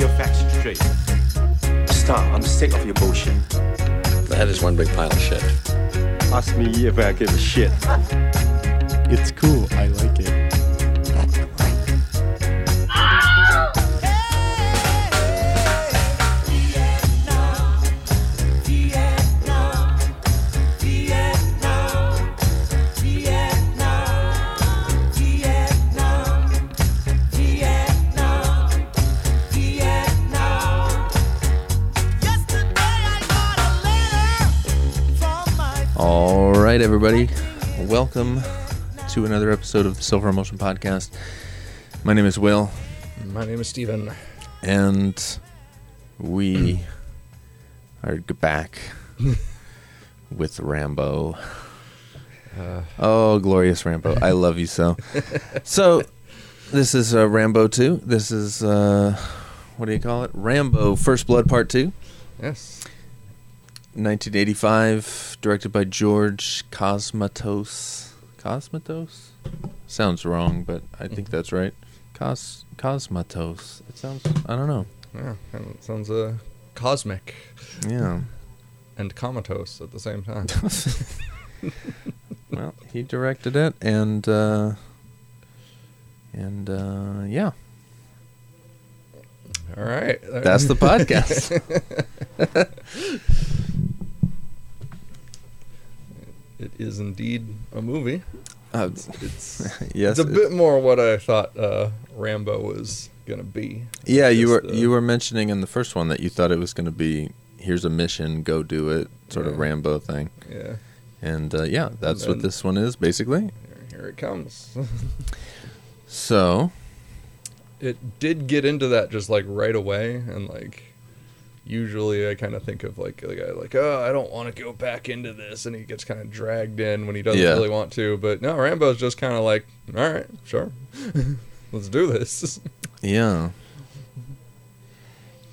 your facts straight. Stop. I'm sick of your bullshit. That is one big pile of shit. Ask me if I give a shit. It's cool. I like it. Right, everybody. Welcome to another episode of the Silver Emulsion Podcast. My name is Will, My name is Stephen. and we are back with Rambo. oh, glorious Rambo. I love you so. So, this is uh, Rambo 2. This is, uh, what do you call it? Rambo First Blood Part 2. Yes. 1985, directed by George Cosmatos. Cosmatos? Sounds wrong, but I think that's right. Cos Cosmatos. It sounds. I don't know. Yeah. It sounds uh, cosmic Yeah. and comatose at the same time. well, he directed it, and uh, and uh, yeah, All right. that's the podcast. It is indeed a movie. Uh, It's yes. it's a bit more what I thought uh, Rambo was gonna be. yeah, you were uh, you were mentioning in the first one that you thought it was going to be here's a mission, go do it, sort of Rambo thing. Yeah. And uh, yeah, that's what then- this one is basically. Here, here it comes. So it did get into that just like right away and like usually i kind of think of like the guy like oh i don't want to go back into this and he gets kind of dragged in when he doesn't Yeah. really want to but no rambo's just kind of like all right sure let's do this Yeah.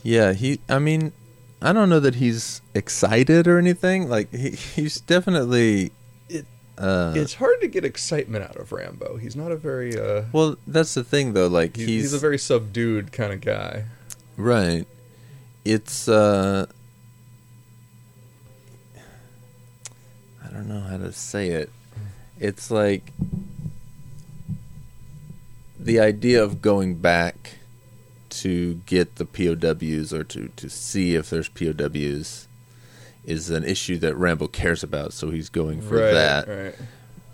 Yeah, he I mean, I don't know that he's excited or anything. Like he he's definitely It- uh it's hard to get excitement out of rambo he's not a very uh well, that's the thing though, like he's, he's, he's a very subdued kind of guy right. It's uh I don't know how to say it. It's like the idea of going back to get the POWs or to, to see if there's POWs is an issue that Rambo cares about, so he's going for right that. right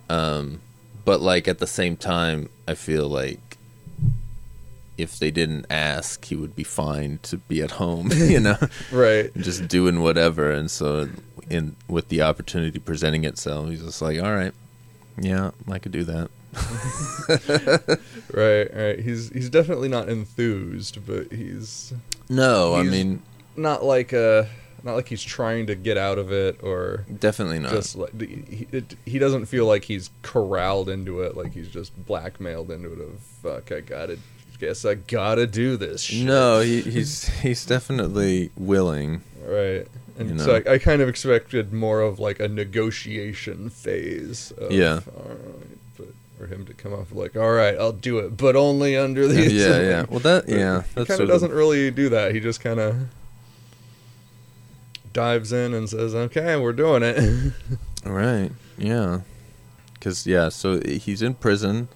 Um, but like at the same time, I feel like if they didn't ask, he would be fine to be at home, you know, right just doing whatever. And so, in with the opportunity presenting itself, he's just like, all right, yeah, I could do that. right right he's he's definitely not enthused but he's No, I mean, not like uh not like he's trying to get out of it or definitely not. just like he, it, he doesn't feel like he's corralled into it like he's just blackmailed into it of fuck i gotta guess i gotta do this shit. no, he, he's he's definitely willing. right and You so. I, I kind of expected more of like a negotiation phase of, Yeah. all right, but for him to come off like all right i'll do it but only under these Yeah, yeah. Well, that But yeah, he kind of doesn't really do that he just kind of dives in and says okay we're doing it all right. Yeah. Because yeah, so he's in prison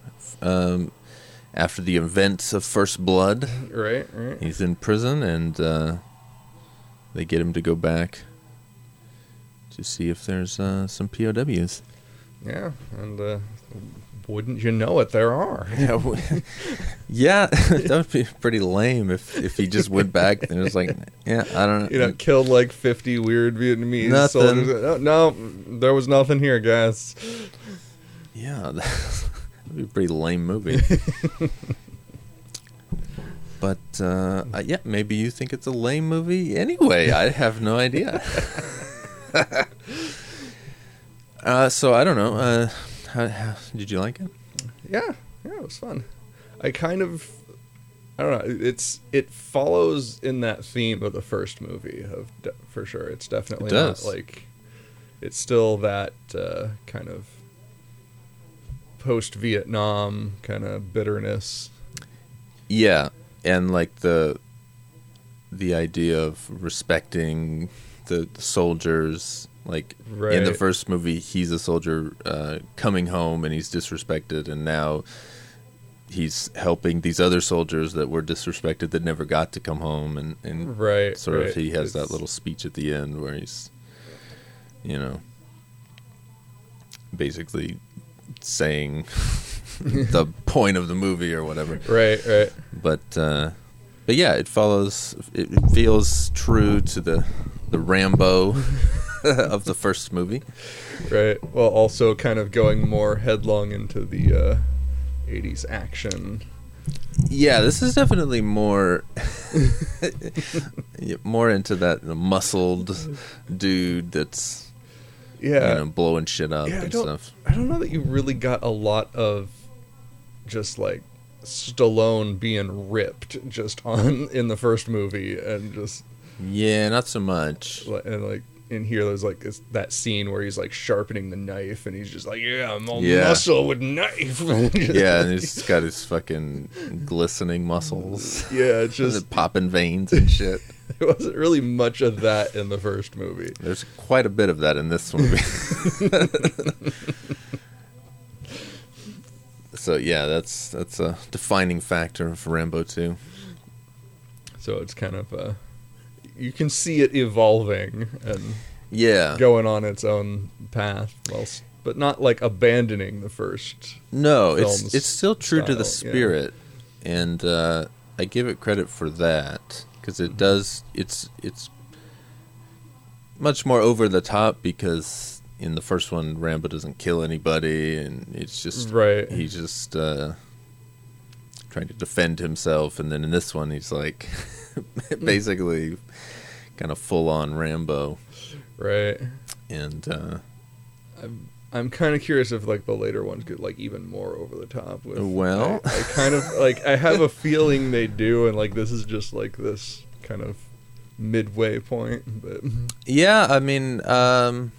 um, after the events of First Blood. right right He's in prison, and uh, they get him to go back to see if there's uh, some POWs. Yeah, and uh, wouldn't you know it, there are. Yeah, w- yeah, that would be pretty lame if if he just went back and was like, yeah, I don't know. You know, killed like 50 weird Vietnamese Nothing. soldiers. No, no, there was nothing here, guys. Yeah, be a pretty lame movie. but uh, uh, yeah, maybe you think it's a lame movie anyway. I have no idea. uh, so I don't know. Uh, how, how, did you like it? Yeah, yeah, it was fun. I kind of, I don't know. It's it follows in that theme of the first movie of for sure. It's definitely It does. not like it's still that uh, kind of post Vietnam kind of bitterness. Yeah, and like the the idea of respecting the, the soldiers. Like in the first movie, he's a soldier uh, coming home and he's disrespected, and now he's helping these other soldiers that were disrespected that never got to come home, and, and Right. sort right. of he has that little speech at the end where he's, you know, basically saying the point of the movie or whatever Right. Right. but uh, but yeah, it follows. It feels true to the the Rambo of the first movie. Right. Well, also kind of going more headlong into the uh, 80s action. Yeah, this is definitely more more into that muscled dude that's Yeah. you know blowing shit up Yeah, and don't- stuff. I don't know that you really got a lot of just like Stallone being ripped just on in the first movie and just Yeah, not so much. and like in here there's like this, that scene where he's like sharpening the knife and he's just like yeah I'm all Yeah. muscle with knife Yeah, and he's got his fucking glistening muscles, yeah just popping veins and shit. there wasn't really much of that in the first movie There's quite a bit of that in this movie. so yeah, that's that's a defining factor for Rambo 2. so it's kind of uh you can see it evolving and Yeah. going on its own path whilst but not like abandoning the first No, it's it's still true to the style, yeah. spirit, and uh, I give it credit for that because it does. It's it's much more over the top because in the first one, Rambo doesn't kill anybody, and it's just Right. He's just uh, trying to defend himself, and then in this one, he's like basically kind of full on Rambo, right and uh, i'm kind of curious if like the later ones get like even more over the top with Well. I, I kind of like i have a feeling they do and like this is just like this kind of midway point but Yeah, I mean, um,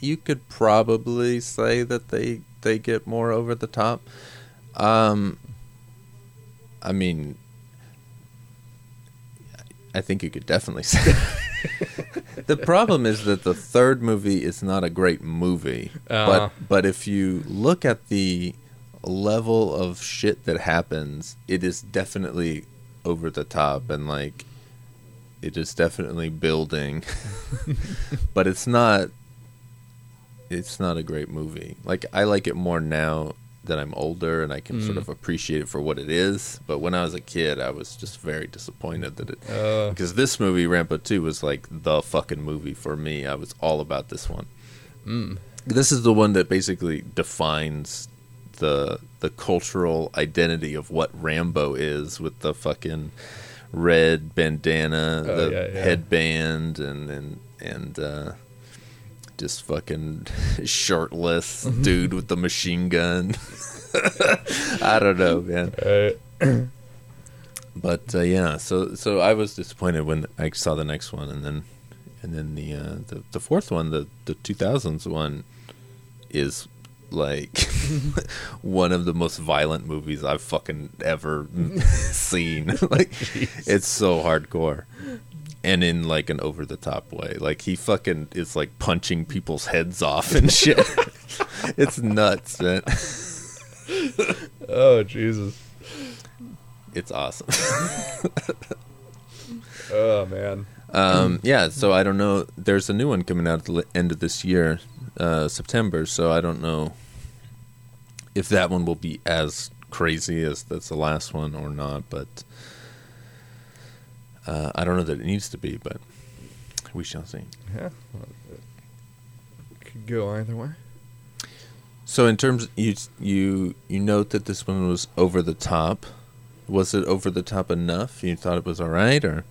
you could probably say that they they get more over the top. Um, I mean, I think you could definitely say. The problem is that the third movie is not a great movie, Uh. but but if you look at the level of shit that happens, it is definitely over the top and like it is definitely building but it's not it's not a great movie like i like it more now that i'm older and i can sort Mm. of appreciate it for what it is. But when i was a kid i was just very disappointed that it uh. because this movie rambo 2 was like the fucking movie for me. I was all about this one. Mm, this is the one that basically defines the the cultural identity of what Rambo is with the fucking red bandana, Oh, the yeah, yeah. headband, and and and uh, just fucking shirtless Mm-hmm. dude with the machine gun. I don't know, man. But uh, yeah, so so I was disappointed when I saw the next one, and then and then the uh, the the fourth one, the the two thousands one, is like one of the most violent movies I've fucking ever seen. like it's so hardcore. And in like an over the top way. Like he fucking is like punching people's heads off and shit. it's nuts, man. oh jesus It's awesome. oh man Um, yeah, so I don't know. There's a new one coming out at the end of this year, uh, September. So I don't know if that one will be as crazy as that's the last one or not. But uh, I don't know that it needs to be. But we shall see. yeah well, it could go either way So in terms, you you you note that this one was over the top. Was it over the top enough? You thought it was all right, or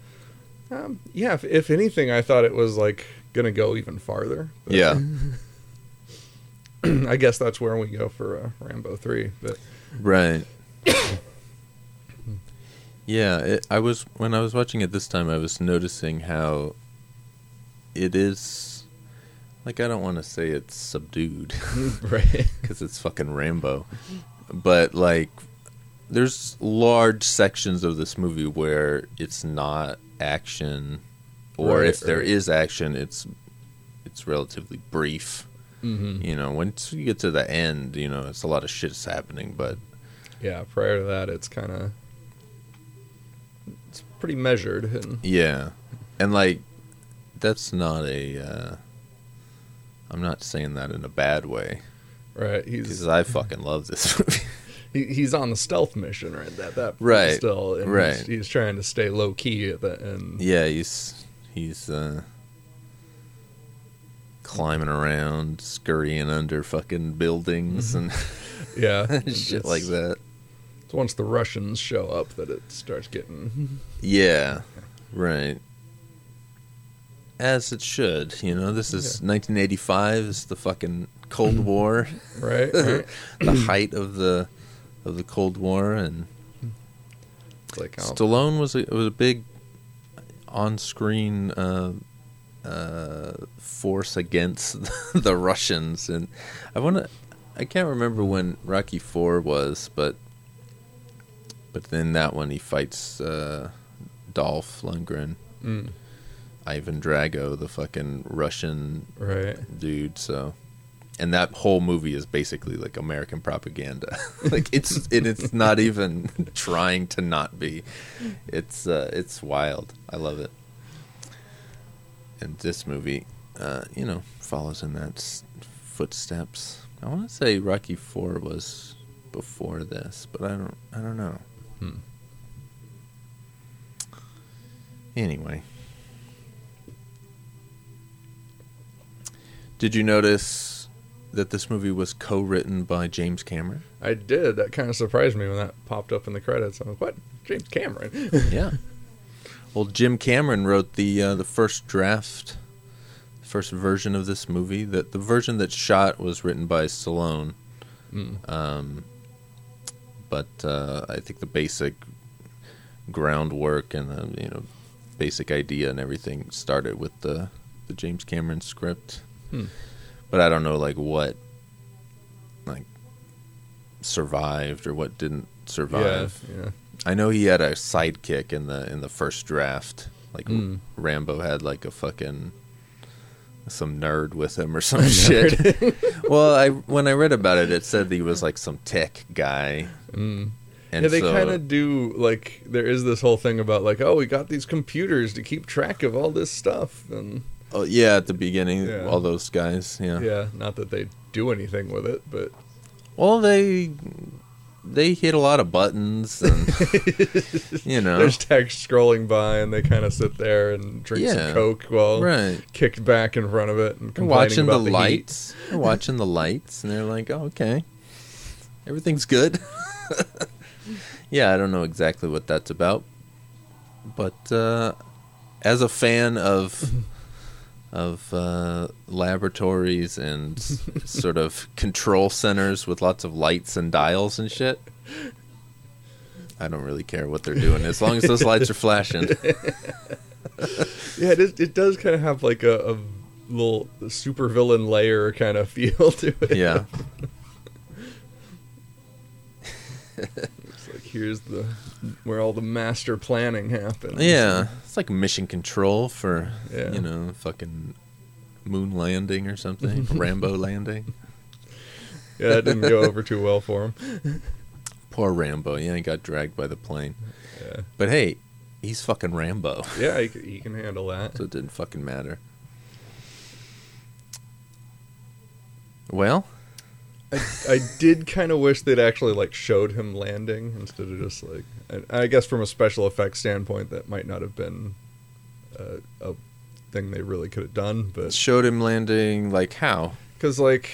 um, yeah if, if anything i thought it was like gonna go even farther but yeah, i guess that's where we go for uh, rambo 3 but Right. yeah, it, I was when I was watching it this time. I was noticing how it is. Like I don't want to say it's subdued right because it's fucking Rambo, but like there's large sections of this movie where it's not action, or Right, if there right. is action, it's it's relatively brief. Mm-hmm. You know, once you get to the end, you know, it's a lot of shit's happening, but Yeah, prior to that, it's kind of pretty measured and yeah, and like that's not a. Uh, I'm not saying that in a bad way right. He's because I fucking love this movie. he, he's on the stealth mission right at that point Right, still and right. He's, he's trying to stay low key at the end. Yeah, he's he's uh climbing around, scurrying under fucking buildings and Yeah, shit like that. It's once the Russians show up that it starts getting Yeah. Right. As it should, you know. This is 1985. It's the fucking Cold War, right. right? the height of the of the Cold War, and like Stallone was a was a big on-screen uh, uh, force against the Russians, and I want to. I can't remember when Rocky Four was, but but then that one he fights uh, Dolph Lundgren, mm, Ivan Drago, the fucking Russian right. dude. So, and that whole movie is basically like American propaganda. like it's it, it's not even trying to not be. It's uh, it's wild. I love it. And this movie, uh, you know, follows in that s- footsteps. I want to say Rocky Four was before this, but I don't. I don't know. Hmm. Anyway. Did you notice that this movie was co-written by James Cameron? I did. That kind of surprised me when that popped up in the credits. I'm like, what? James Cameron? yeah. Well, Jim Cameron wrote the uh, the first draft, first version of this movie. That the version that's shot was written by Stallone, Mm. um, but uh, I think the basic groundwork and the you know basic idea and everything started with the the James Cameron script. Hmm. But I don't know like what like survived or what didn't survive. Yeah, yeah. I know he had a sidekick in the in the first draft. Like Mm. Rambo had like a fucking some nerd with him or some shit. well, I when I read about it, it said he was like some tech guy. Mm. And yeah, they so- kind of do like there is this whole thing about like oh we got these computers to keep track of all this stuff and Oh yeah, at the beginning, Yeah. all those guys. Yeah. yeah not that they do anything with it but Well, they they hit a lot of buttons, and you know, there's text scrolling by and they kind of sit there and drink Yeah. some coke while right. kicked back in front of it and complaining watching the, about the, lights. They're watching the lights, and they're like, "Oh, okay, everything's good." yeah, I don't know exactly what that's about, but uh, as a fan of of uh, laboratories and sort of control centers with lots of lights and dials and shit. I don't really care what they're doing as long as those lights are flashing. Yeah, it, is, it does kind of have like a, a little supervillain layer kind of feel to it. Yeah. Here's the where all the master planning happens. Yeah, it's like mission control for Yeah. you know fucking moon landing or something, Rambo landing. Yeah, that didn't go over too well for him. Poor Rambo, yeah, he got dragged by the plane. Yeah, But hey, he's fucking Rambo, yeah he, he can handle that. so it didn't fucking matter. Well, I, I did kind of wish they'd actually like showed him landing instead of just like. And I guess from a special effects standpoint, that might not have been uh, a thing they really could have done, but showed him landing like how? because like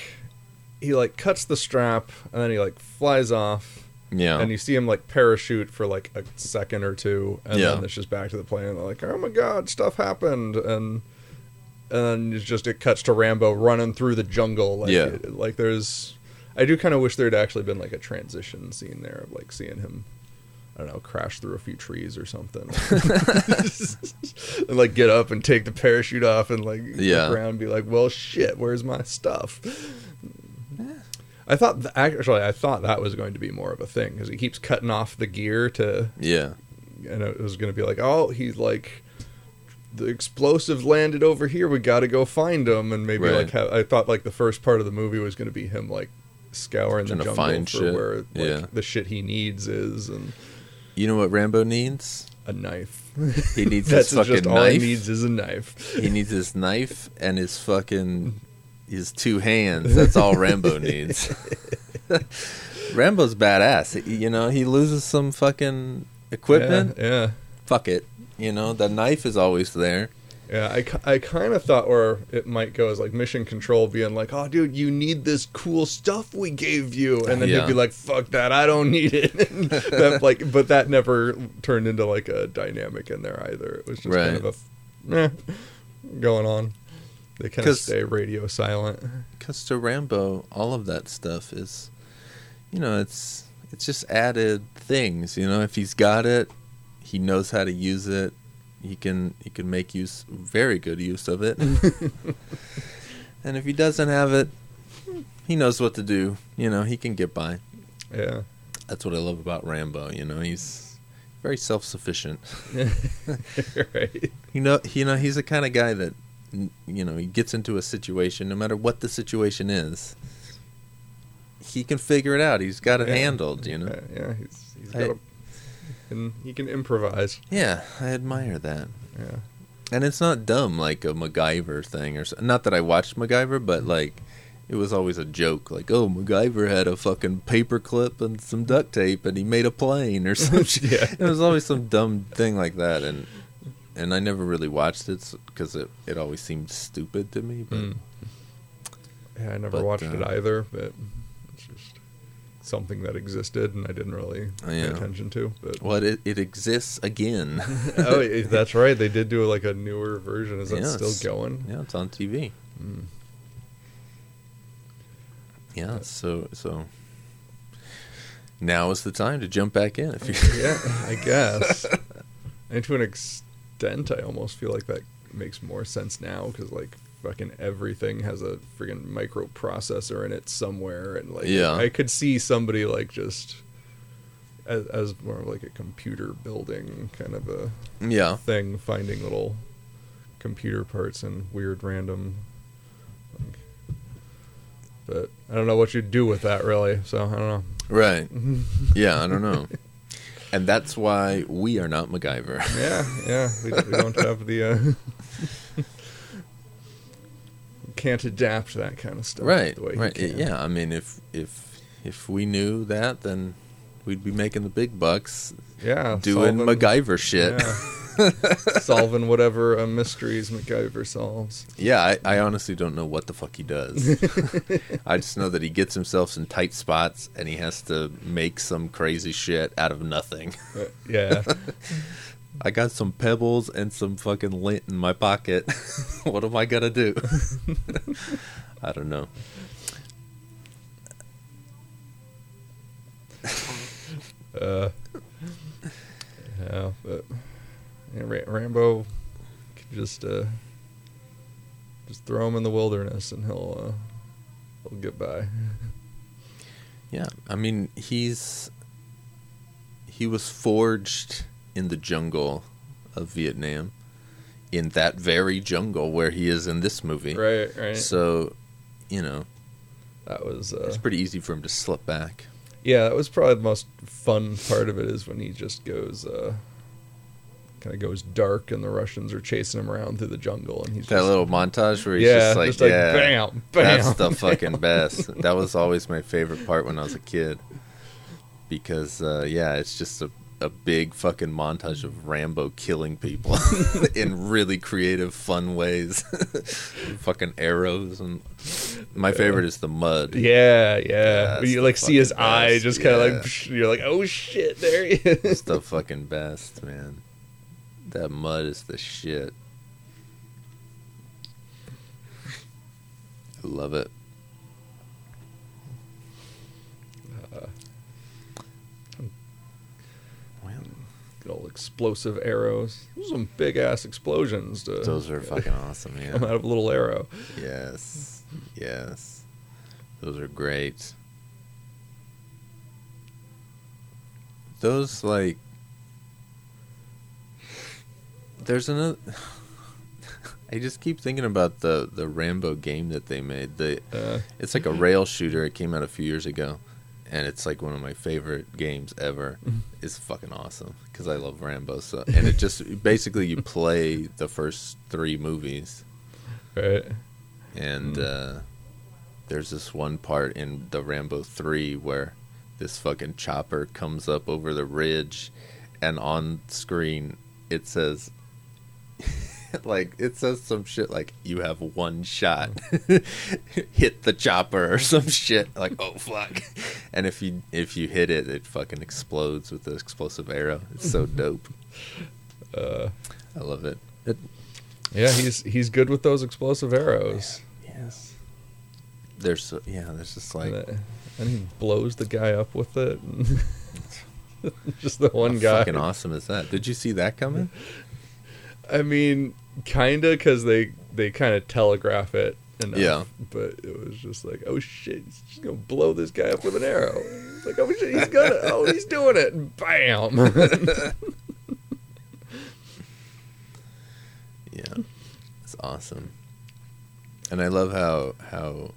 he like cuts the strap and then he like flies off Yeah, and you see him like parachute for like a second or two and Yeah. then it's just back to the plane and they're like oh my god stuff happened and and then it's just it cuts to rambo running through the jungle like Yeah. it- like there's i do kind of wish there'd actually been like a transition scene there of like seeing him I don't know, crash through a few trees or something, and like get up and take the parachute off and like Yeah. look around and be like, "Well, shit, where's my stuff?" I thought th- actually I thought that was going to be more of a thing because he keeps cutting off the gear to, Yeah. and it was going to be like, oh, he's like, the explosives landed over here. We got to go find them, and maybe Right. like ha- I thought like the first part of the movie was going to be him like scouring the jungle for shit. where like Yeah. the shit he needs is, and You know what Rambo needs? a knife. He needs That's his fucking just all he needs is a knife. He needs his knife and his fucking his two hands. That's all Rambo needs. Rambo's badass. You know, he loses some fucking equipment. Yeah, yeah. Fuck it. You know, the knife is always there. Yeah, I, I kind of thought where it might go is like mission control being like, oh, dude, you need this cool stuff we gave you. And then Yeah. he'd be like, fuck that, I don't need it. That, like, but that never turned into like a dynamic in there either. It was just kind of a eh, going on. They kind of stay radio silent. Because to Rambo, all of that stuff is, you know, it's it's just added things. You know, if he's got it, he knows how to use it. He can he can make use very good use of it. and if he doesn't have it, he knows what to do. You know, he can get by. Yeah. That's what I love about Rambo. You know, he's very self sufficient. right. You know, you know, he's the kind of guy that, you know, he gets into a situation, no matter what the situation is, he can figure it out. He's got it Yeah. handled. You know. Yeah, yeah he's, he's I- got a, and he can improvise. Yeah, I admire that. Yeah. And it's not dumb like a MacGyver thing or so. not that I watched MacGyver, but like it was always a joke like, "Oh, MacGyver had a fucking paperclip and some duct tape and he made a plane or some shit." Yeah. It was always some dumb thing like that and and I never really watched it cuz it it always seemed stupid to me, but Mm. Yeah, I never But, watched it uh, either, but it's just something that existed and I didn't really pay Yeah. attention to. But what it, it exists again. oh, that's right. They did do like a newer version. Is that Yeah, still going? yeah, it's on TV. Mm. Yeah, so so now is the time to jump back in if you Yeah, I guess. and to an extent, I almost feel like that makes more sense now because like fucking everything has a freaking microprocessor in it somewhere, and like Yeah. I could see somebody like just. As, as more of like a computer building kind of a Yeah. thing, finding little computer parts and weird random. Like, but I don't know what you'd do with that really. So I don't know. Right. Yeah, I don't know. And that's why we are not MacGyver. Yeah, yeah, we, we don't have the. Uh, can't adapt that kind of stuff. right. The way he Right. Yeah, I mean if if if we knew that then we'd be making the big bucks Yeah. doing solving- MacGyver shit. Yeah. solving whatever uh, mysteries MacGyver solves. Yeah, I, I honestly don't know what the fuck he does. I just know that he gets himself in tight spots and he has to make some crazy shit out of nothing. Uh, yeah. I got some pebbles and some fucking lint in my pocket. what am I gonna do? I don't know. Uh, yeah, but yeah, Ra- Rambo could just uh, just throw him in the wilderness and he'll uh, he'll get by. Yeah, I mean he's he was forged in the jungle of Vietnam, in that very jungle where he is in this movie. Right, right. So, you know, that was uh, it's pretty easy for him to slip back. yeah, that was probably the most fun part of it is when he just goes uh, kind of goes dark and the Russians are chasing him around through the jungle and he's That just, little montage where he's yeah, just like, yeah, bam, bam. that's the fucking best. That was always my favorite part when I was a kid, because uh, yeah, it's just a a big fucking montage of Rambo killing people in really creative, fun ways. fucking arrows and my favorite is the mud. Yeah, yeah. When you like see his fucking eye just kind of yeah. like psh, you're like, oh shit, there he is. It's the fucking best, man. That mud is the shit. I love it. little explosive arrows. Some big ass explosions. To, Those are fucking awesome. Yeah, come out of a little arrow. Yes, yes. Those are great. Those like. There's another. I just keep thinking about the the Rambo game that they made. The uh. it's like a mm-hmm. rail shooter. It came out a few years ago, and it's like one of my favorite games ever. It's fucking awesome because I love Rambo. So and it just basically you play the first three movies, right. and uh, there's this one part in the Rambo three where this fucking chopper comes up over the ridge, and on screen it says. like it says some shit like you have one shot. Hit the chopper or some shit. Like oh fuck. And if you if you hit it it fucking explodes with the explosive arrow. It's so dope. Uh, i love it, it yeah, he's he's good with those explosive arrows. yes. There's so, yeah there's just like and, and he blows the guy up with it. Just the one how guy. fucking awesome is that? Did you see that coming? I mean, kinda, because they they kind of telegraph it enough. Yeah. But it was just like, oh shit, he's just gonna blow this guy up with an arrow. It's like, oh shit, he's gonna, oh he's doing it, and bam. Yeah, it's awesome, and I love how how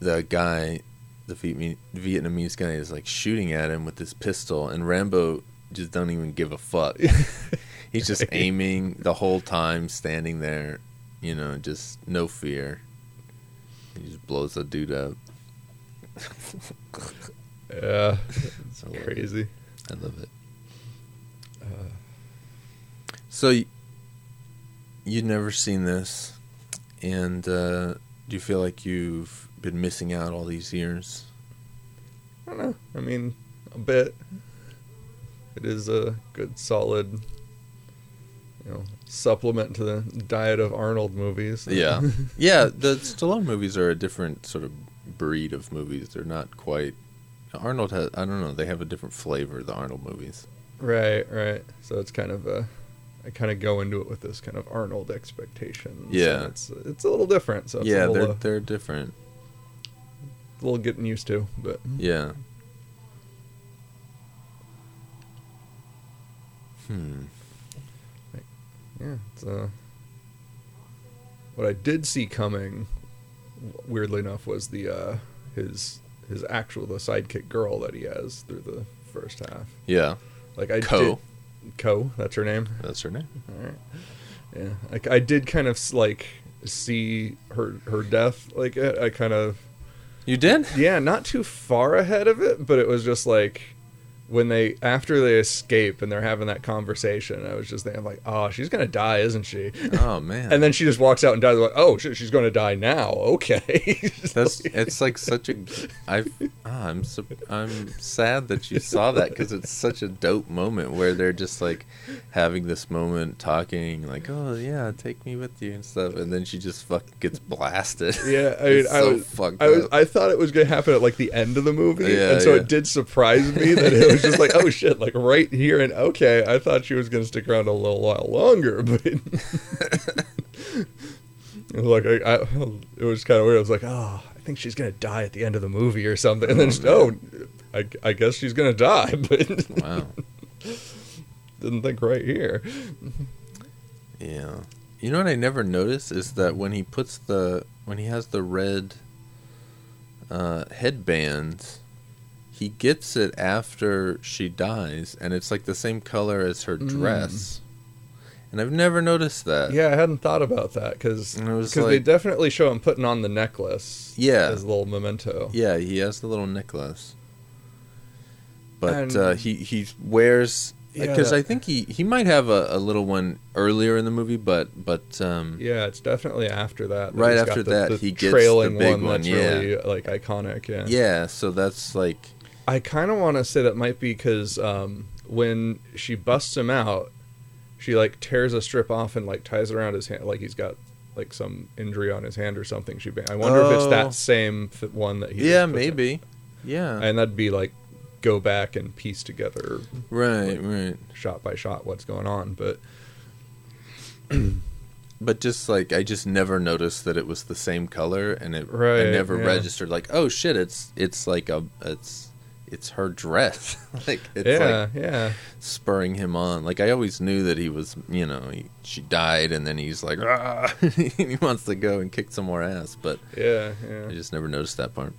the guy, the Vietnamese guy, is like shooting at him with this pistol, and Rambo just don't even give a fuck. He's just aiming the whole time, standing there, you know, just no fear. He just blows the dude up. yeah, It's crazy. I love it. So y- you've never seen this, and uh, do you feel like you've been missing out all these years? I don't know. I mean, a bit. It is a good, solid, you know, supplement to the diet of Arnold movies. Yeah, yeah. The Stallone movies are a different sort of breed of movies. They're not quite. Arnold has. I don't know. They have a different flavor. The Arnold movies. Right, right. So it's kind of a. I kind of go into it with this kind of Arnold expectations. Yeah. it's it's a little different. So it's yeah, a little, they're uh, they're different. a little getting used to, but Yeah. Hmm. Yeah, it's uh. What I did see coming, weirdly enough, was the uh his his actual the sidekick girl that he has through the first half. Yeah. Like I Co. did, Co. That's her name. That's her name. All right. Yeah, like I did kind of like see her her death. Like I I kind of You did? yeah, not too far ahead of it, but it was just like when they after they escape and they're having that conversation. I was just thinking like, oh, she's gonna die, isn't she? Oh man. And then she just walks out and dies. Like, oh she's gonna die now. Okay. That's it's like such a I ah, I'm so, I'm sad that you saw that because it's such a dope moment where they're just like having this moment talking like oh yeah take me with you and stuff and then she just fucking gets blasted. Yeah, I mean, I so was, I was. I thought it was gonna happen at like the end of the movie, Yeah, and so yeah. it did surprise me that it was just like, oh shit, like right here, and okay, I thought she was gonna stick around a little while longer, but it was like I, I, it was kind of weird. I was like, oh, I think she's gonna die at the end of the movie or something, and then just, oh, I, I guess she's gonna die, but wow. didn't think right here. Yeah. You know what I never noticed is that when he puts the when he has the red uh, headband, he gets it after she dies, and it's like the same color as her dress. And I've never noticed that. Yeah, I hadn't thought about that because was they definitely show him putting on the necklace, Yeah. as a little memento. Yeah, he has the little necklace. But uh, he he wears because that- I think he, he might have a, a little one earlier in the movie, but but um, Yeah, it's definitely after that. that Right after the- that, the he gets the trailing big one, one, that's yeah. really like iconic. Yeah, yeah, so that's like I kind of want to say that might be because um, when she busts him out, she like tears a strip off and like ties it around his hand, like he's got like some injury on his hand or something. She, I wonder if it's Oh. that same one that he. yeah puts in. maybe yeah And that'd be like go back and piece together right right shot by shot what's going on, but. but just like I just never noticed that it was the same color and it I never yeah. registered like oh shit it's it's like a it's it's her dress. like it's yeah, like yeah. spurring him on. Like I always knew that he was, you know, he, she died, and then he's like, ah, he wants to go and kick some more ass. But Yeah, I just never noticed that part.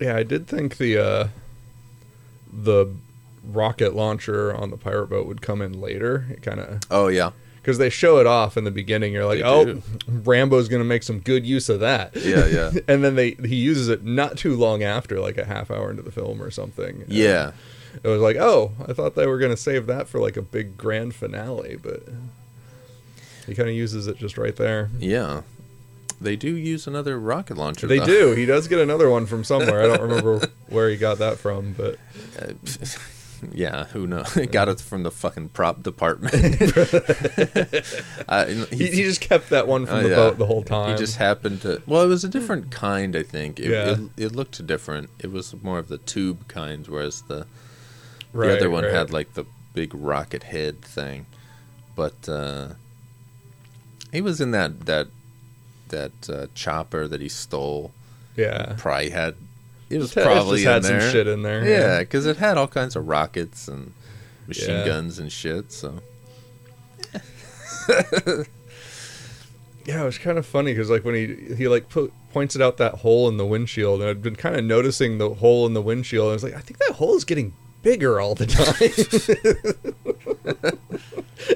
Yeah, I did think the uh the rocket launcher on the pirate boat would come in later. It kind of Oh yeah, because they show it off in the beginning. You're like, They oh, do. Rambo's gonna make some good use of that. Yeah, yeah. and then they he uses it not too long after, like a half hour into the film or something. And yeah. it was like, oh, I thought they were gonna save that for like a big grand finale, but he kind of uses it just right there. Yeah. They do use another rocket launcher. They though. do. He does get another one from somewhere. I don't remember where he got that from, but Uh, yeah, who knows? Got it from the fucking prop department. uh, he, he just kept that one from oh, the yeah. boat the whole time. He just happened to. Well, it was a different kind, I think. It, Yeah. it, it looked different. It was more of the tube kind, whereas the Right, the other one right. had like the big rocket head thing. But uh, he was in that that that uh, chopper that he stole. yeah. Probably had. It was probably just had some shit in there, Yeah, yeah. because it had all kinds of rockets and machine Yeah. guns and shit. So Yeah, it was kind of funny because like when he he like put, points it out that hole in the windshield, and I'd been kind of noticing the hole in the windshield. And I was like, I think that hole is getting bigger all the time.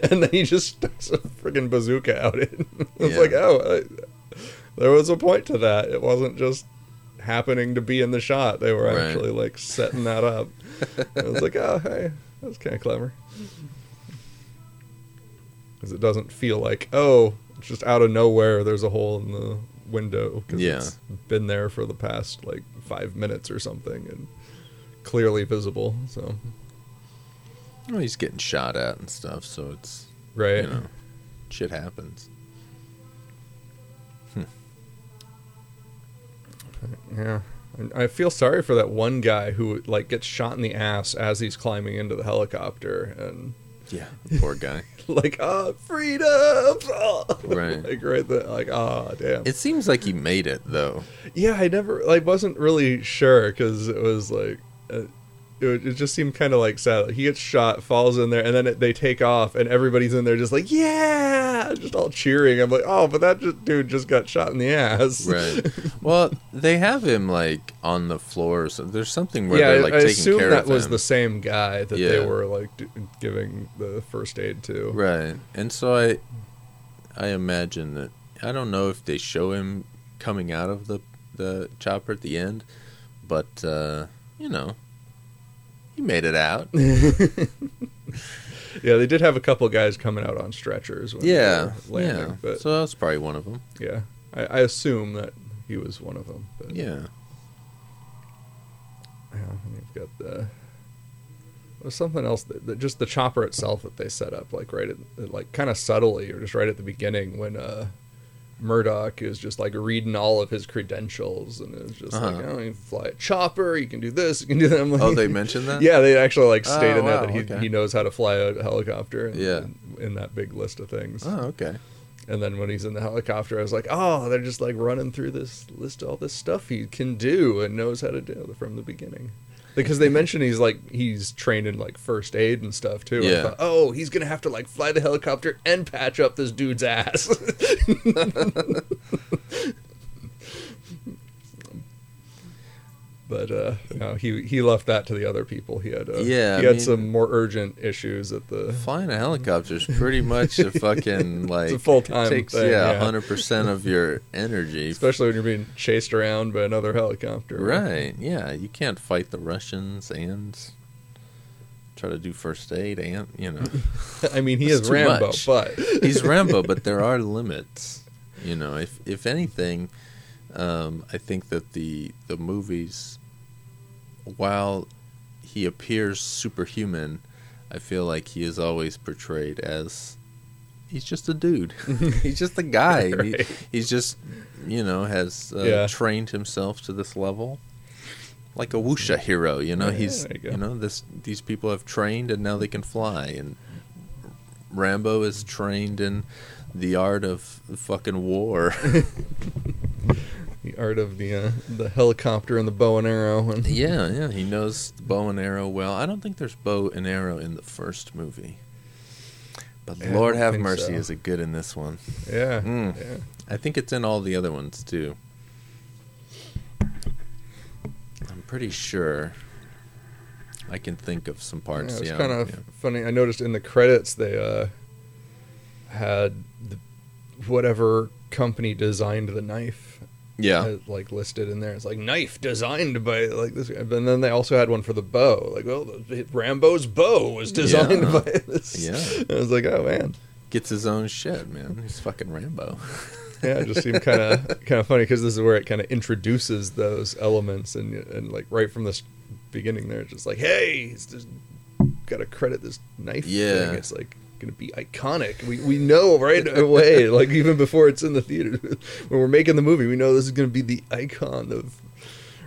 and then he just sticks a freaking bazooka out it. I was Yeah. like, oh, I, there was a point to that. It wasn't just happening to be in the shot. They were Right. actually like setting that up. I was like, oh, hey, that's kind of clever. Because it doesn't feel like, oh, it's just out of nowhere. There's a hole in the window because Yeah. it's been there for the past like five minutes or something and clearly visible. So well, he's getting shot at and stuff. So it's right, you know, shit happens. Yeah. I feel sorry for that one guy who like gets shot in the ass as he's climbing into the helicopter and Yeah, poor guy. like ah freedom, ah. Right. like right there, like ah damn. It seems like he made it though. Yeah, I never like wasn't really sure because it was like uh, it, would- it just seemed kind of like sad. He gets shot, falls in there, and then it, they take off, and everybody's in there just like yeah, just all cheering. I'm like, oh, but that just, dude just got shot in the ass. Right. well, they have him like on the floor. So there's something where yeah, they're I, like I taking assume care that of was him. the same guy that Yeah. they were like d- giving the first aid to. Right. And so I I imagine that I don't know if they show him coming out of the the chopper at the end, but uh, you know, he made it out. Yeah, they did have a couple guys coming out on stretchers. When yeah. they were landing, yeah. but so that's probably one of them. yeah, I, I assume that he was one of them. But Yeah. Yeah, and you've got the. There's something else that, that just the chopper itself that they set up, like right at, like kind of subtly, or just right at the beginning when uh, Murdock is just like reading all of his credentials, and it's just like, Uh-huh. oh, you fly a chopper, you can do this, you can do that. Like, Oh, they mentioned that? yeah, they actually like Oh, state in there wow, that he okay. he knows how to fly a helicopter. In, Yeah. in, in that big list of things. Oh, okay. And then when he's in the helicopter, I was like, oh, they're just like running through this list of all this stuff he can do and knows how to do from the beginning. Because they mention he's like he's trained in like first aid and stuff too. Yeah. thought, oh, he's gonna have to like fly the helicopter and patch up this dude's ass. but uh, no, he he left that to the other people. He had uh, Yeah, he I had mean- some more urgent issues at the Flying a helicopter is pretty much a fucking like full-time takes thing, yeah yeah. hundred percent of your energy. especially when you're being chased around by another helicopter. Right. Yeah. You can't fight the Russians and try to do first aid and you know I mean, he is Rambo, much. but he's Rambo, but there are limits. You know, if if anything, um, I think that the the movies, while he appears superhuman, I feel like he is always portrayed as he's just a dude. he's just a guy. and he- he's just you know has uh, Yeah. trained himself to this level. Like a wuxia hero, you know, Yeah, he's you you know this these people have trained and now they can fly and Rambo is trained in the art of fucking war. the art of the uh, the helicopter and the bow and arrow. And Yeah, yeah, he knows the bow and arrow well. I don't think there's bow and arrow in the first movie. But Yeah, Lord have mercy, so. is it good in this one? yeah, Mm. yeah. I think it's in all the other ones too. I'm pretty sure. I can think of some parts. Yeah, it's Yeah, kind of yeah. funny. I noticed in the credits they uh, had the, whatever company designed the knife yeah. uh, like listed in there. It's like knife designed by like this, guy. and then they also had one for the bow. Like, well, the, Rambo's bow was designed Yeah. by this. Yeah. I was like, oh man, Gets his own shit, man. He's fucking Rambo. yeah. It just seemed kind of kind of funny because this is where it kind of introduces those elements, and and like right from the beginning, there, it's just like, hey, it's just got to credit this knife. Yeah. thing. it's like gonna be iconic. We we know right away, like even before it's in the theater, when we're making the movie, we know this is gonna be the icon of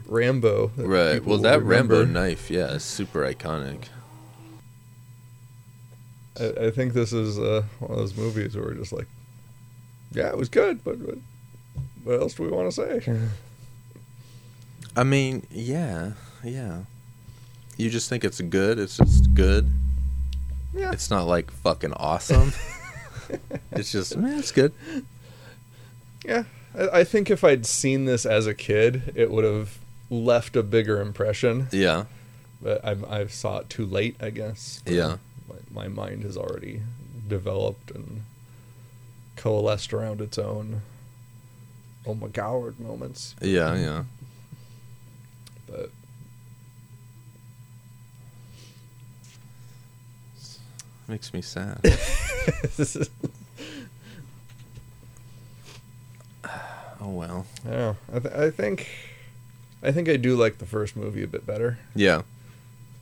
Rambo. right. Well, will that Rambo knife, yeah, is super iconic. I, I think this is uh, one of those movies where we're just like, yeah, it was good, but, but what else do we want to say? I mean, yeah, yeah. You just think it's good. It's just good. Yeah. It's not like fucking awesome. it's just, man, it's good. Yeah, I, I think if I'd seen this as a kid, it would have left a bigger impression. Yeah, But I, I saw it too late, I guess. Yeah. my, my mind has already developed and coalesced around its own oh my god moments. yeah, yeah. But Makes me sad. oh well. yeah, I, th- I think I think I do like the first movie a bit better. Yeah.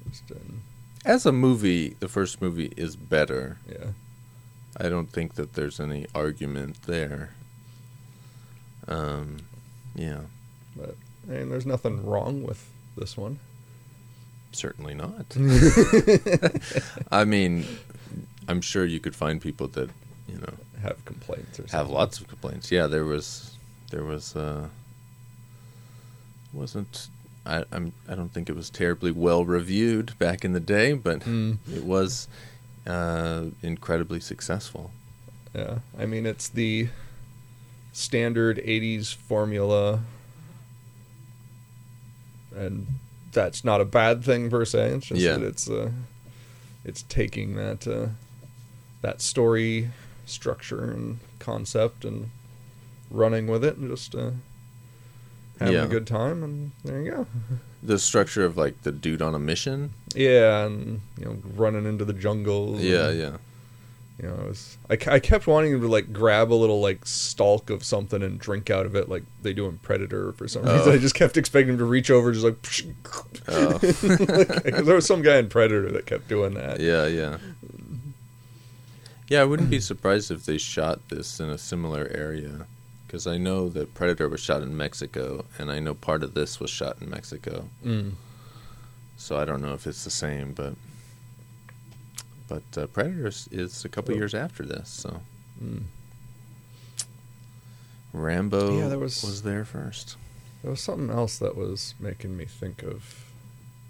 Just, um, As a movie, the first movie is better. yeah. I don't think that there's any argument there. Um, yeah, But I mean, there's nothing wrong with this one. certainly not. I mean, I'm sure you could find people that, you know, Have complaints or something. have lots of complaints. Yeah, there was, there was, uh, wasn't. I, I'm. I don't think it was terribly well reviewed back in the day, but Mm. it was uh, incredibly successful. Yeah, I mean it's the standard '80s formula, and that's not a bad thing per se. It's just Yeah. that it's uh, it's taking that uh, that story structure and concept and running with it and just uh, having Yeah. a good time. And there you go. The structure of like the dude on a mission. Yeah, and you know, running into the jungle. Yeah, and- yeah. You know, it was, I, I kept wanting him to like grab a little like stalk of something and drink out of it like they do in Predator for some Oh. reason. I just kept expecting him to reach over, just like. Oh. like, there was some guy in Predator that kept doing that. Yeah, yeah. Yeah, I wouldn't be surprised if they shot this in a similar area. Because I know that Predator was shot in Mexico, and I know part of this was shot in Mexico. Mm. So I don't know if it's the same, but. But uh, Predator is- a couple Oh. years after this, so. Mm. Rambo Yeah, there was- was there first. There was something else that was making me think of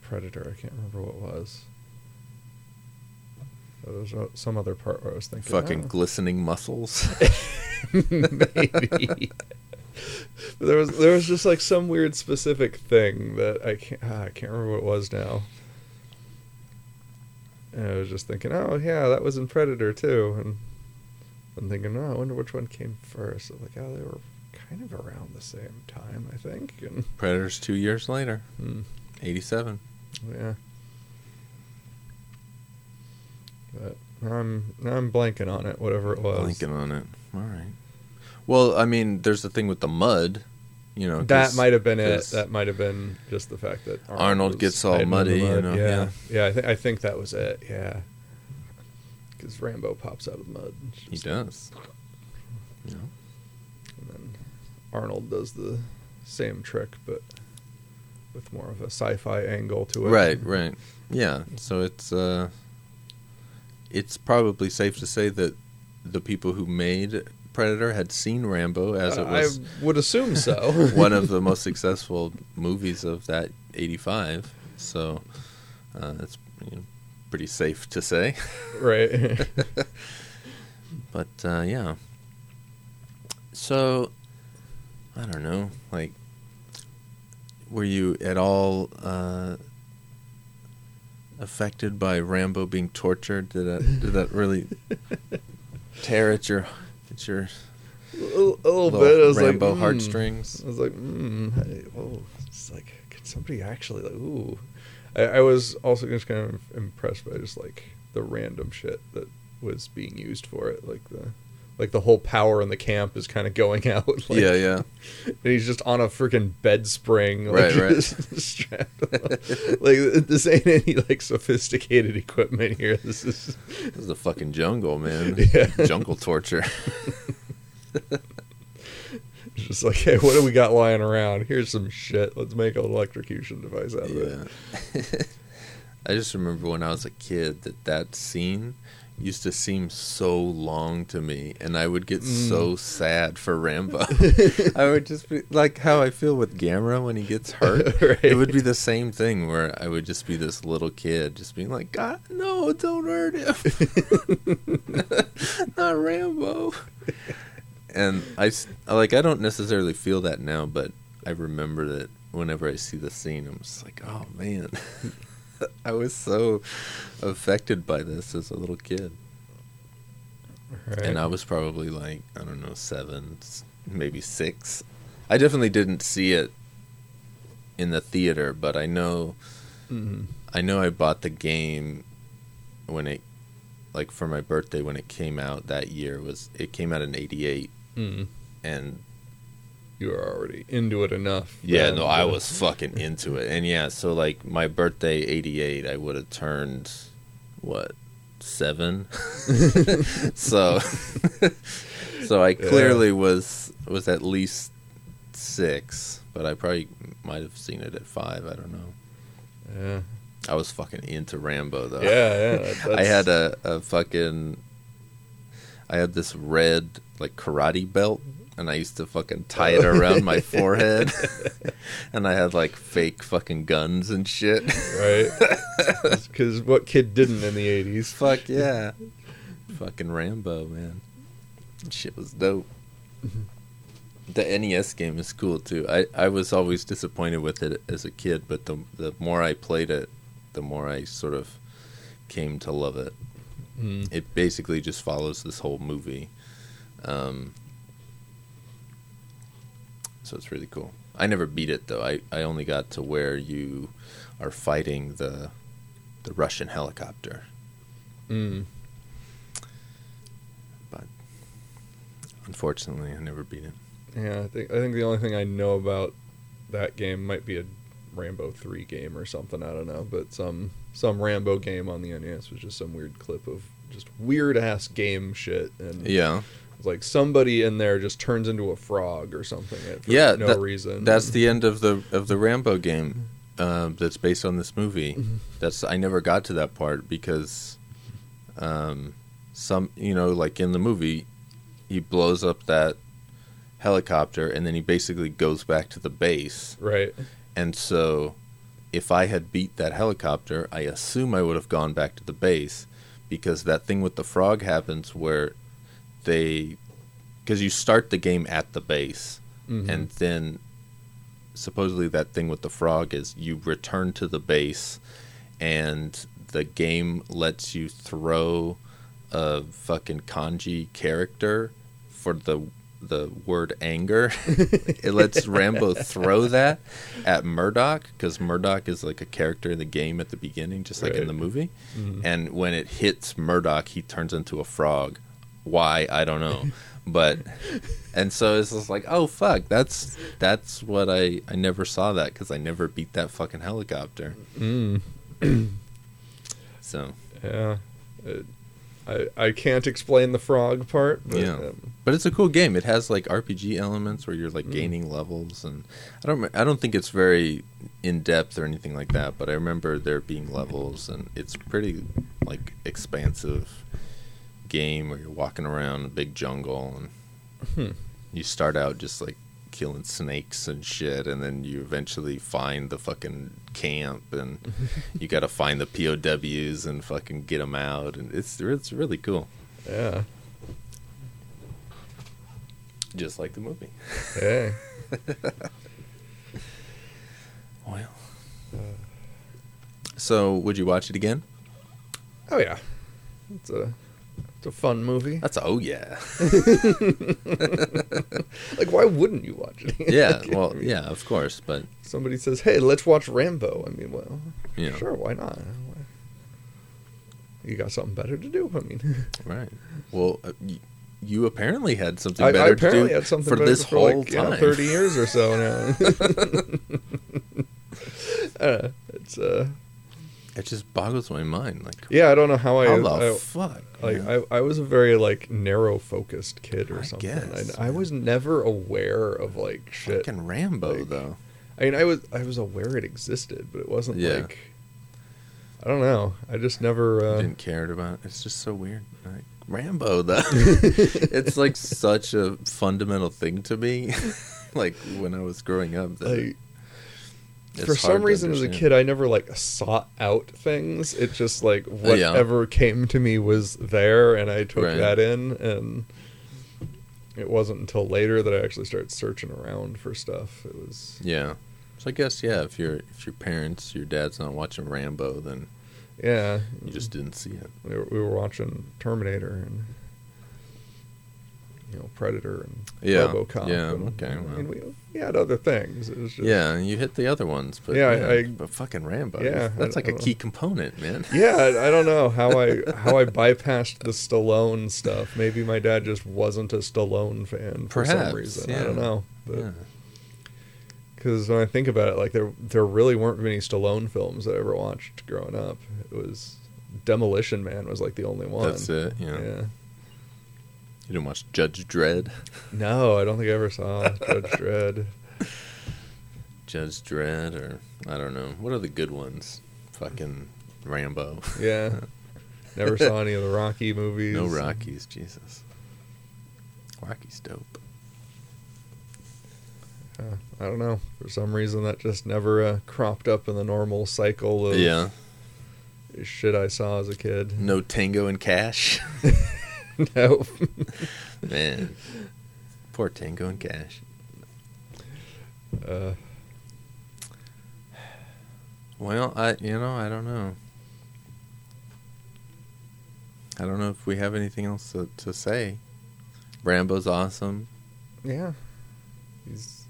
Predator. I can't remember what it was. There was uh, some other part where I was thinking. Fucking oh. glistening muscles. maybe. But there was there was just like some weird specific thing that I can't ah, I can't remember what it was now. And I was just thinking, oh yeah, that was in Predator too, and I'm thinking, oh, I wonder which one came first. I'm like, oh, they were kind of around the same time, I think. And Predator's two years later, hmm, 87. yeah. But I'm I'm blanking on it, whatever it was. Blanking on it. All right. Well, I mean, there's the thing with the mud. You know, that might have been it. That might have been just the fact that Arnold was gets all hiding in the muddy, you know, Yeah, yeah. yeah. I think I think that was it. Yeah, because Rambo pops out of the mud. He does. You know? And then Arnold does the same trick, but with more of a sci-fi angle to it. Right, right. Yeah. So it's uh, it's probably safe to say that the people who made Predator had seen Rambo as it was. I would assume so. one of the most successful movies of that 85. So uh, it's you know, pretty safe to say. right. But uh, yeah. So I don't know. Like, were you at all uh, affected by Rambo being tortured? Did that did that really tear at your at your a little, a little bit. I was Rambo like, mm. heartstrings? I was like, mm, hey, whoa. It's like, could somebody actually like, ooh. I, I was also just kind of impressed by just like the random shit that was being used for it, like the. Like the whole power in the camp is kind of going out. Like, yeah, yeah. and he's just on a freaking bed spring, like, Right, right. strapped like this ain't any like sophisticated equipment here. This is This is the fucking jungle, man. Yeah. Jungle torture. Just like, hey, what do we got lying around? Here's some shit. Let's make an electrocution device out of it. I just remember when I was a kid that that scene used to seem so long to me, and I would get Mm. so sad for Rambo. I would just be like how I feel with Gamera when he gets hurt. Right. It would be the same thing where I would just be this little kid, just being like, "God, no, don't hurt him, not Rambo." And I, like I don't necessarily feel that now, but I remember that whenever I see the scene, I'm just like, "Oh man." I was so affected by this as a little kid. Right. And I was probably like, I don't know, seven, maybe six. I definitely didn't see it in the theater, but I know Mhm. I know I bought the game when it like for my birthday when it came out that year was it came out in 88 Mm. and You were already into it enough. yeah no I was fucking into it and yeah so like my birthday 88 I would have turned what 7 so so I clearly was was at least 6 but I probably might have seen it at 5 I don't know Yeah. I was fucking into Rambo though Yeah, yeah. I had a, a fucking I had this red like karate belt and I used to fucking tie it around my forehead and I had like fake fucking guns and shit. right. Because what kid didn't in the '80s? Fuck yeah. fucking Rambo, man. Shit was dope. The NES game is cool too. I, I was always disappointed with it as a kid, but the the more I played it, the more I sort of came to love it. Mm. it basically just follows this whole movie. Um, so it's really cool. I never beat it though. I, I only got to where you are fighting the the Russian helicopter, Mm. but unfortunately, I never beat it. Yeah, I think I think the only thing I know about that game might be a Rambo three game or something. I don't know, but some some Rambo game on the NES was just some weird clip of just weird ass game shit, and Yeah, it's like somebody in there just turns into a frog or something for yeah. no that- reason. That's the end of the of the Rambo game. Uh, that's based on this movie. That's I never got to that part because, um, some you know like in the movie, he blows up that helicopter and then he basically goes back to the base. right. And so, if I had beat that helicopter, I assume I would have gone back to the base because that thing with the frog happens where they, because you start the game at the base Mhm. and then supposedly that thing with the frog is you return to the base and the game lets you throw a fucking kanji character for the the word anger it lets rambo throw that at Murdock because Murdock is like a character in the game at the beginning just like in the movie Mhm. and when it hits Murdock he turns into a frog why i don't know but and so it's just like oh fuck that's that's what i i never saw that because i never beat that fucking helicopter Mm. so Yeah. It, I I can't explain the frog part. But, Yeah. um, but it's a cool game it has like rpg elements where you're like Mm. gaining levels and i don't i don't think it's very in depth or anything like that but i remember there being levels and it's pretty like expansive game where you're walking around a big jungle and Hmm. You start out just like killing snakes and shit, and then you eventually find the fucking camp, and you got to find the POWs and fucking get them out, and it's it's really cool, Yeah. just like the movie. Hey. Well, so would you watch it again? Oh yeah. It's a it's a fun movie. That's oh yeah, Like why wouldn't you watch it? yeah. Like, Well, yeah, of course, but Somebody says, "Hey, let's watch Rambo." I mean, well, Yeah. sure, why not? You got something better to do. I mean, right. Well, uh, y- you apparently had something I, I better apparently to do had something for this for whole like, you know, time. thirty years or so now. uh, it's uh, It just boggles my mind. Like, yeah, I don't know how I, how the I fuck? like? I, I was a very like narrow focused kid or I something. guess, I, I was never aware of like shit. Fucking Rambo, like- though. I mean, I was I was aware it existed, but it wasn't Yeah. like I don't know. I just never. Uh, Didn't care about. it. It's just so weird. Like Rambo, though. it's like such a fundamental thing to me. like when I was growing up. That like for some reason as a kid i never like sought out things it just like Uh, yeah. whatever came to me was there and i took Right. that in and it wasn't until later that i actually started searching around for stuff it was Yeah. So I guess yeah, if your if your parents, your dad's not watching Rambo, then yeah you just didn't see it. we were, we were watching terminator and you know predator and Yeah, robocop yeah, and, okay, well. mean we, we had other things it was just Yeah, and you hit the other ones, but Yeah, yeah, I- but fucking Rambo. Yeah, that's I- like a I don't key component, man. Yeah, I, don't know how I how I bypassed the Stallone stuff. Maybe my dad just wasn't a Stallone fan for Perhaps, some reason. I don't know, Yeah. because when I think about it, like there there really weren't many Stallone films that I ever watched growing up. It was Demolition Man was like the only one. That's it. Yeah. Yeah. You didn't watch Judge Dredd? No, I don't think I ever saw Judge Dredd. Judge Dredd, or I don't know. What are the good ones? Fucking Rambo. Yeah. Never saw any of the Rocky movies. No Rockies, Jesus. Rocky's dope. Uh, I don't know. For some reason, that just never uh, cropped up in the normal cycle of Yeah. shit I saw as a kid. No Tango and Cash. no. Man. Poor Tango and Cash. Uh, Well, I you know, I don't know. I don't know if we have anything else to, to say. Rambo's awesome. yeah. He's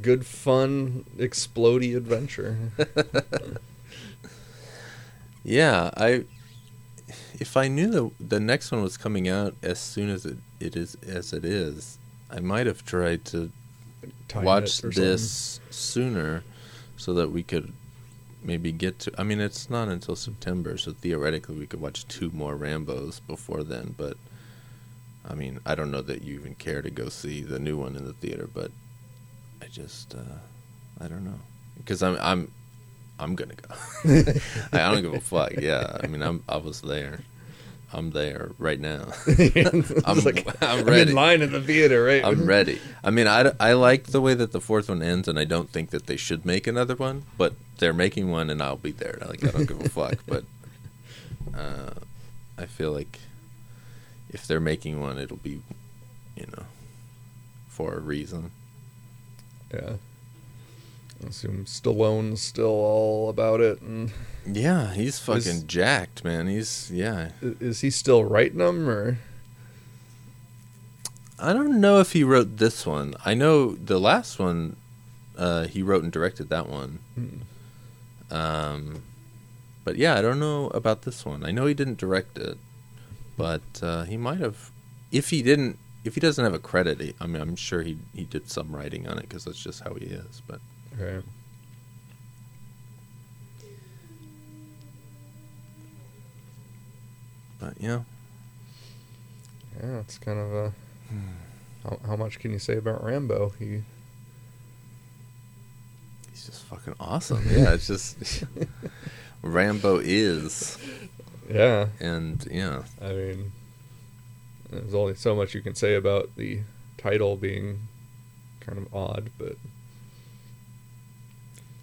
good, fun, explodey adventure. Yeah, I if I knew the the next one was coming out as soon as it, it is as it is, I might have tried to Time watch this sooner so that we could maybe get to I mean it's not until September, so theoretically we could watch two more Rambos before then, but I mean, I don't know that you even care to go see the new one in the theater, but I just uh I don't know. Cuz I'm I'm I'm going to go. I don't give a fuck. Yeah. I mean, I'm I was there. I'm there right now. I'm, like, I'm I'm in line in the theater, right? I'm ready. I mean, I, I like the way that the fourth one ends, and I don't think that they should make another one. But they're making one, and I'll be there. Like I don't give a fuck. But uh, I feel like if they're making one, it'll be, you know, for a reason. Yeah. I assume Stallone's still all about it, and Yeah, he's fucking Is- jacked, man. He's yeah. is he still writing them, or I don't know if he wrote this one. I know the last one, uh, he wrote and directed that one. Hmm. Um, but yeah, I don't know about this one. I know he didn't direct it, but uh, he might have. If he didn't, if he doesn't have a credit, he, I mean, I'm sure he he did some writing on it because that's just how he is. But right? but yeah, Yeah, it's kind of a. Hmm. How, how much can you say about Rambo? He he's just fucking awesome. Yeah, it's just Rambo is, Yeah, and yeah, I mean, There's only so much you can say about the title being kind of odd, but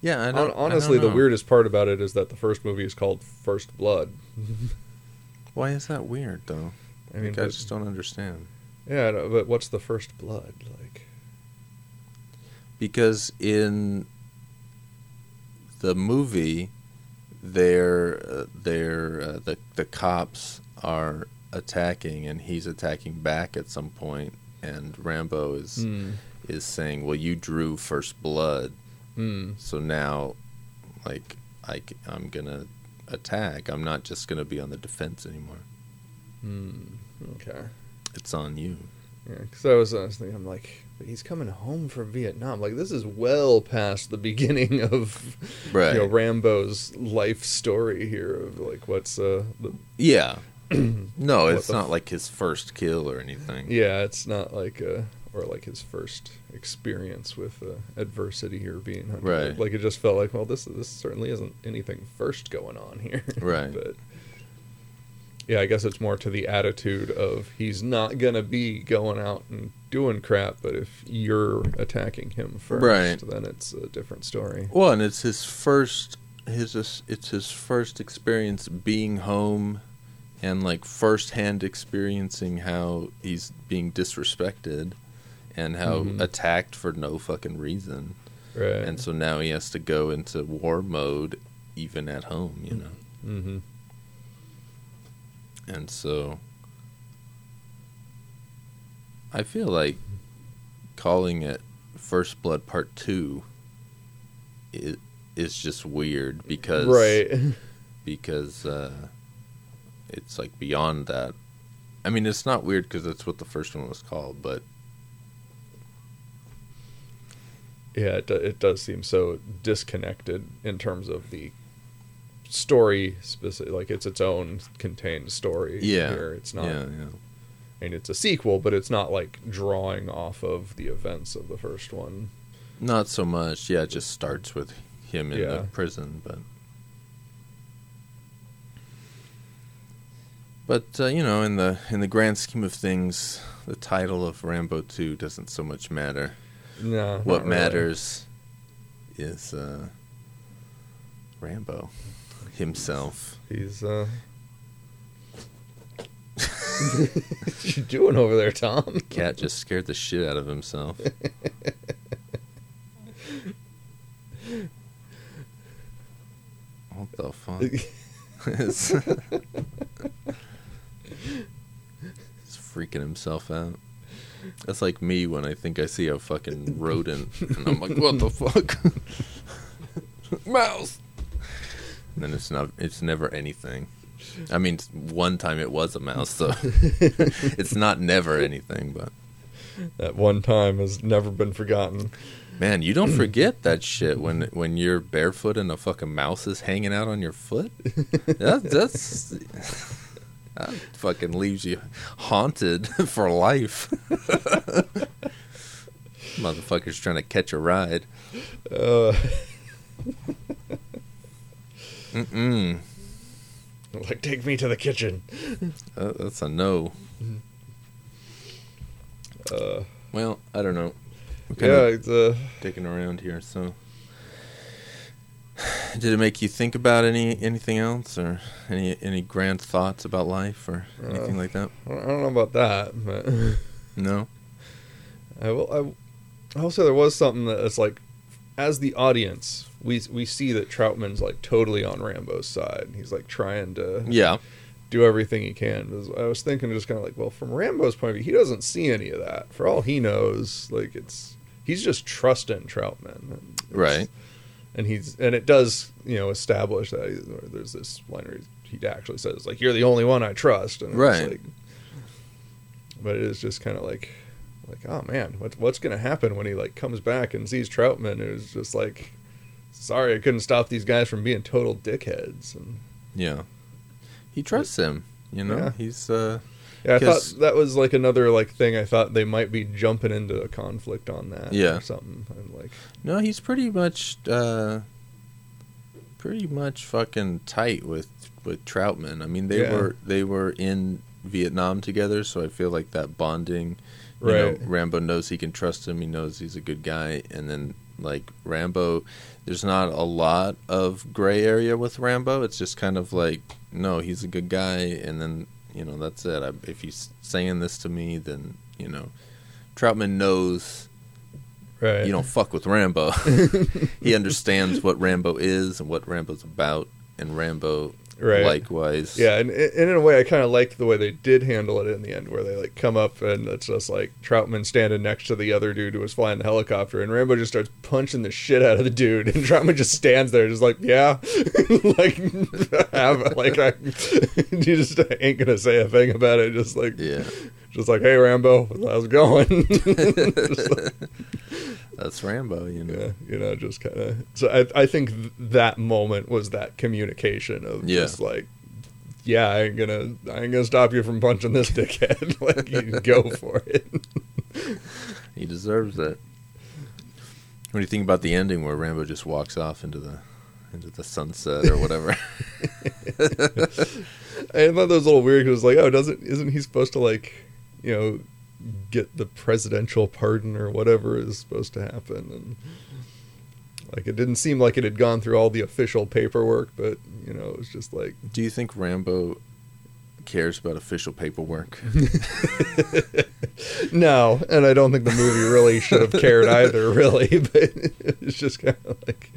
Yeah, I don't, I honestly, the weirdest part about it is that the first movie is called First Blood. Why is that weird though? I mean, Like, I just don't understand. yeah, but what's the first blood like? because in the movie they're uh, they're uh, the the cops are attacking and he's attacking back at some point and Rambo is Mm. is saying well you drew first blood Mm. so now like I going to attack I'm not just going to be on the defense anymore Mm. Okay. it's on you Yeah, because I was, I was thinking, I'm like, but he's coming home from Vietnam. Like, this is well past the beginning of, Right. you know, Rambo's life story here of like what's uh, the, yeah no it's not f- like his first kill or anything yeah, it's not like uh, or like his first experience with uh, adversity or being hunted. Right. Like it just felt like, well, this this certainly isn't anything first going on here. Right. but yeah, I guess it's more to the attitude of he's not gonna be going out and doing crap, but if you're attacking him first, Right. then it's a different story. Well, and it's his first his it's his first experience being home and like firsthand experiencing how he's being disrespected and how Mhm. attacked for no fucking reason. Right. And so now he has to go into war mode even at home, you know. mm-hmm. And so I feel like calling it First Blood Part 2 is, is just weird because right. because uh, it's like beyond that. I mean, it's not weird because that's what the first one was called, but Yeah, it, it does seem so disconnected in terms of the story specific like it's its own contained story yeah, here. it's not Yeah, yeah. I mean, it's a sequel, but it's not like drawing off of the events of the first one. Not so much. Yeah, it just starts with him in Yeah. the prison, but but uh, you know, in the in the grand scheme of things, the title of Rambo Two doesn't so much matter. No, What not really. matters is uh, Rambo himself. He's uh What you doing over there, Tom? The Cat just scared the shit out of himself. what the fuck? He's freaking himself out. That's like me when I think I see a fucking rodent, and I'm like, "What the fuck?" Mouse. And then it's not. It's never anything. I mean, one time it was a mouse, so it's not never anything. But that one time has never been forgotten. man, you don't forget that shit when when you're barefoot and a fucking mouse is hanging out on your foot. That, that's that fucking leaves you haunted for life. Motherfucker's trying to catch a ride. Uh, Mm-mm. like take me to the kitchen. Uh, that's a no. Uh, Well, I don't know. Yeah, it's uh, digging around here. So, did it make you think about any anything else, or any any grand thoughts about life, or anything Uh, like that? I don't know about that, but No. I will. I, I will say there was something that it's like, as the audience, we we see that Troutman's like totally on Rambo's side. He's like trying to Yeah. do everything he can. I was thinking just kind of like, well, from Rambo's point of view, he doesn't see any of that. For all he knows, like it's he's just trusting Troutman, it's- Right. And he's and it does you know establish that he, there's this line where he, actually says like, "You're the only one I trust," and it's Right. like, but it is just kind of like, like oh man, what, what's gonna happen when he like comes back and sees Troutman? Who's just like, sorry, I couldn't stop these guys from being total dickheads. And Yeah. He trusts him. You know. Yeah. He's uh. Yeah, I thought that was like another like thing. I thought they might be jumping into a conflict on that. Yeah. or something. And like, No, he's pretty much uh. Pretty much fucking tight with with Troutman. I mean, they Yeah. were they were in Vietnam together, so I feel like that bonding. You know, Right. Rambo knows he can trust him. He knows he's a good guy, and then like Rambo, there's not a lot of gray area with Rambo. It's just kind of like, no, he's a good guy, and then you know that's it. I, if he's saying this to me, then you know, Troutman knows Right. you don't fuck with Rambo. he understands what Rambo is and what Rambo's about, and Rambo Right. likewise. Yeah, and, and in a way, I kind of liked the way they did handle it in the end, where they like come up and it's just like Troutman standing next to the other dude who was flying the helicopter, and Rambo just starts punching the shit out of the dude, and Troutman just stands there, just like, yeah, like, have like, I, he just ain't gonna say a thing about it, just like, yeah, just like, hey Rambo, how's it going? Like, that's Rambo. You know. yeah, you know, just kind of. So I, I think th- that moment was that communication of Yeah. just like, yeah, I ain't gonna, I ain't gonna stop you from punching this dickhead. like, you go for it. He deserves it. What do you think about the ending where Rambo just walks off into the into the sunset or whatever? I thought that was a little weird because like, oh, doesn't isn't he supposed to like, you know, get the presidential pardon or whatever is supposed to happen and. Like it didn't seem like it had gone through all the official paperwork, but you know it was just like do you think Rambo cares about official paperwork? No, and I don't think the movie really should have cared either, really. But it's just kind of like,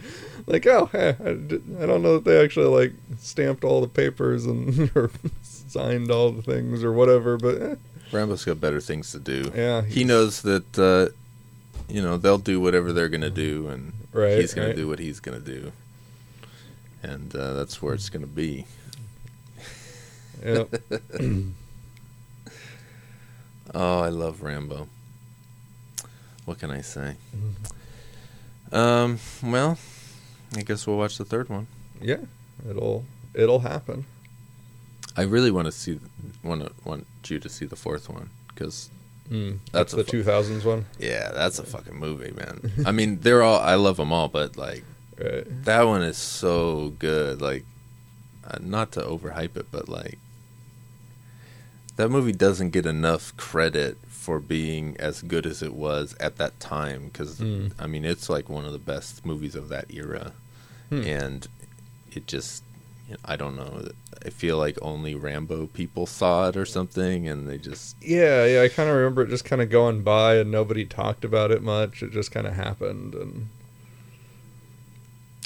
like oh, hey, I, I don't know that they actually like stamped all the papers and or signed all the things or whatever. But eh, Rambo's got better things to do. Yeah, he knows that uh, you know they'll do whatever they're gonna do, and Right, he's gonna do what he's gonna do, and uh, that's where it's gonna be. yeah, Oh, I love Rambo. What can I say? Um, well, I guess we'll watch the third one. yeah, it'll it'll happen. I really want to see want to want you to see the fourth one because Mm, That's that's, the two thousands one, yeah, that's a fucking movie, man. I mean, they're all I love them all, but like right? that one is so good. Like, uh, not to overhype it, but like that movie doesn't get enough credit for being as good as it was at that time. Because Mm. I mean, it's like one of the best movies of that era, Hmm. and it just. I don't know. I feel like only Rambo people saw it or something, and they just Yeah, yeah. I kind of remember it just kind of going by and nobody talked about it much. It just kind of happened, and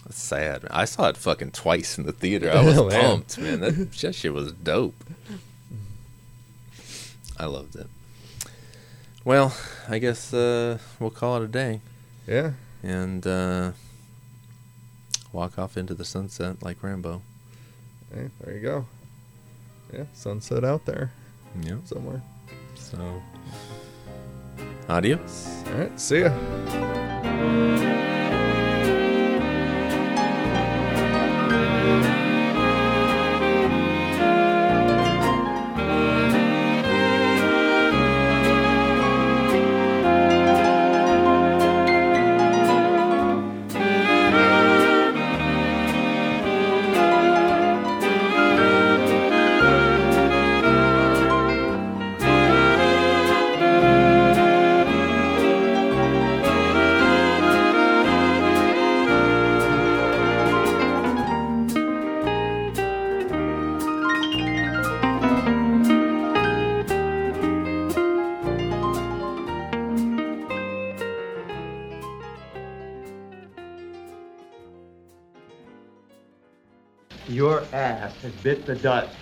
That's sad. man. I saw it fucking twice in the theater. I was Oh, man. pumped, man. That, that shit was dope. I loved it. Well, I guess uh, we'll call it a day yeah, and uh, walk off into the sunset like Rambo. Hey, there you go. Yeah, sunset out there Yep. somewhere. So, adios. All right, see ya. Bit the dust.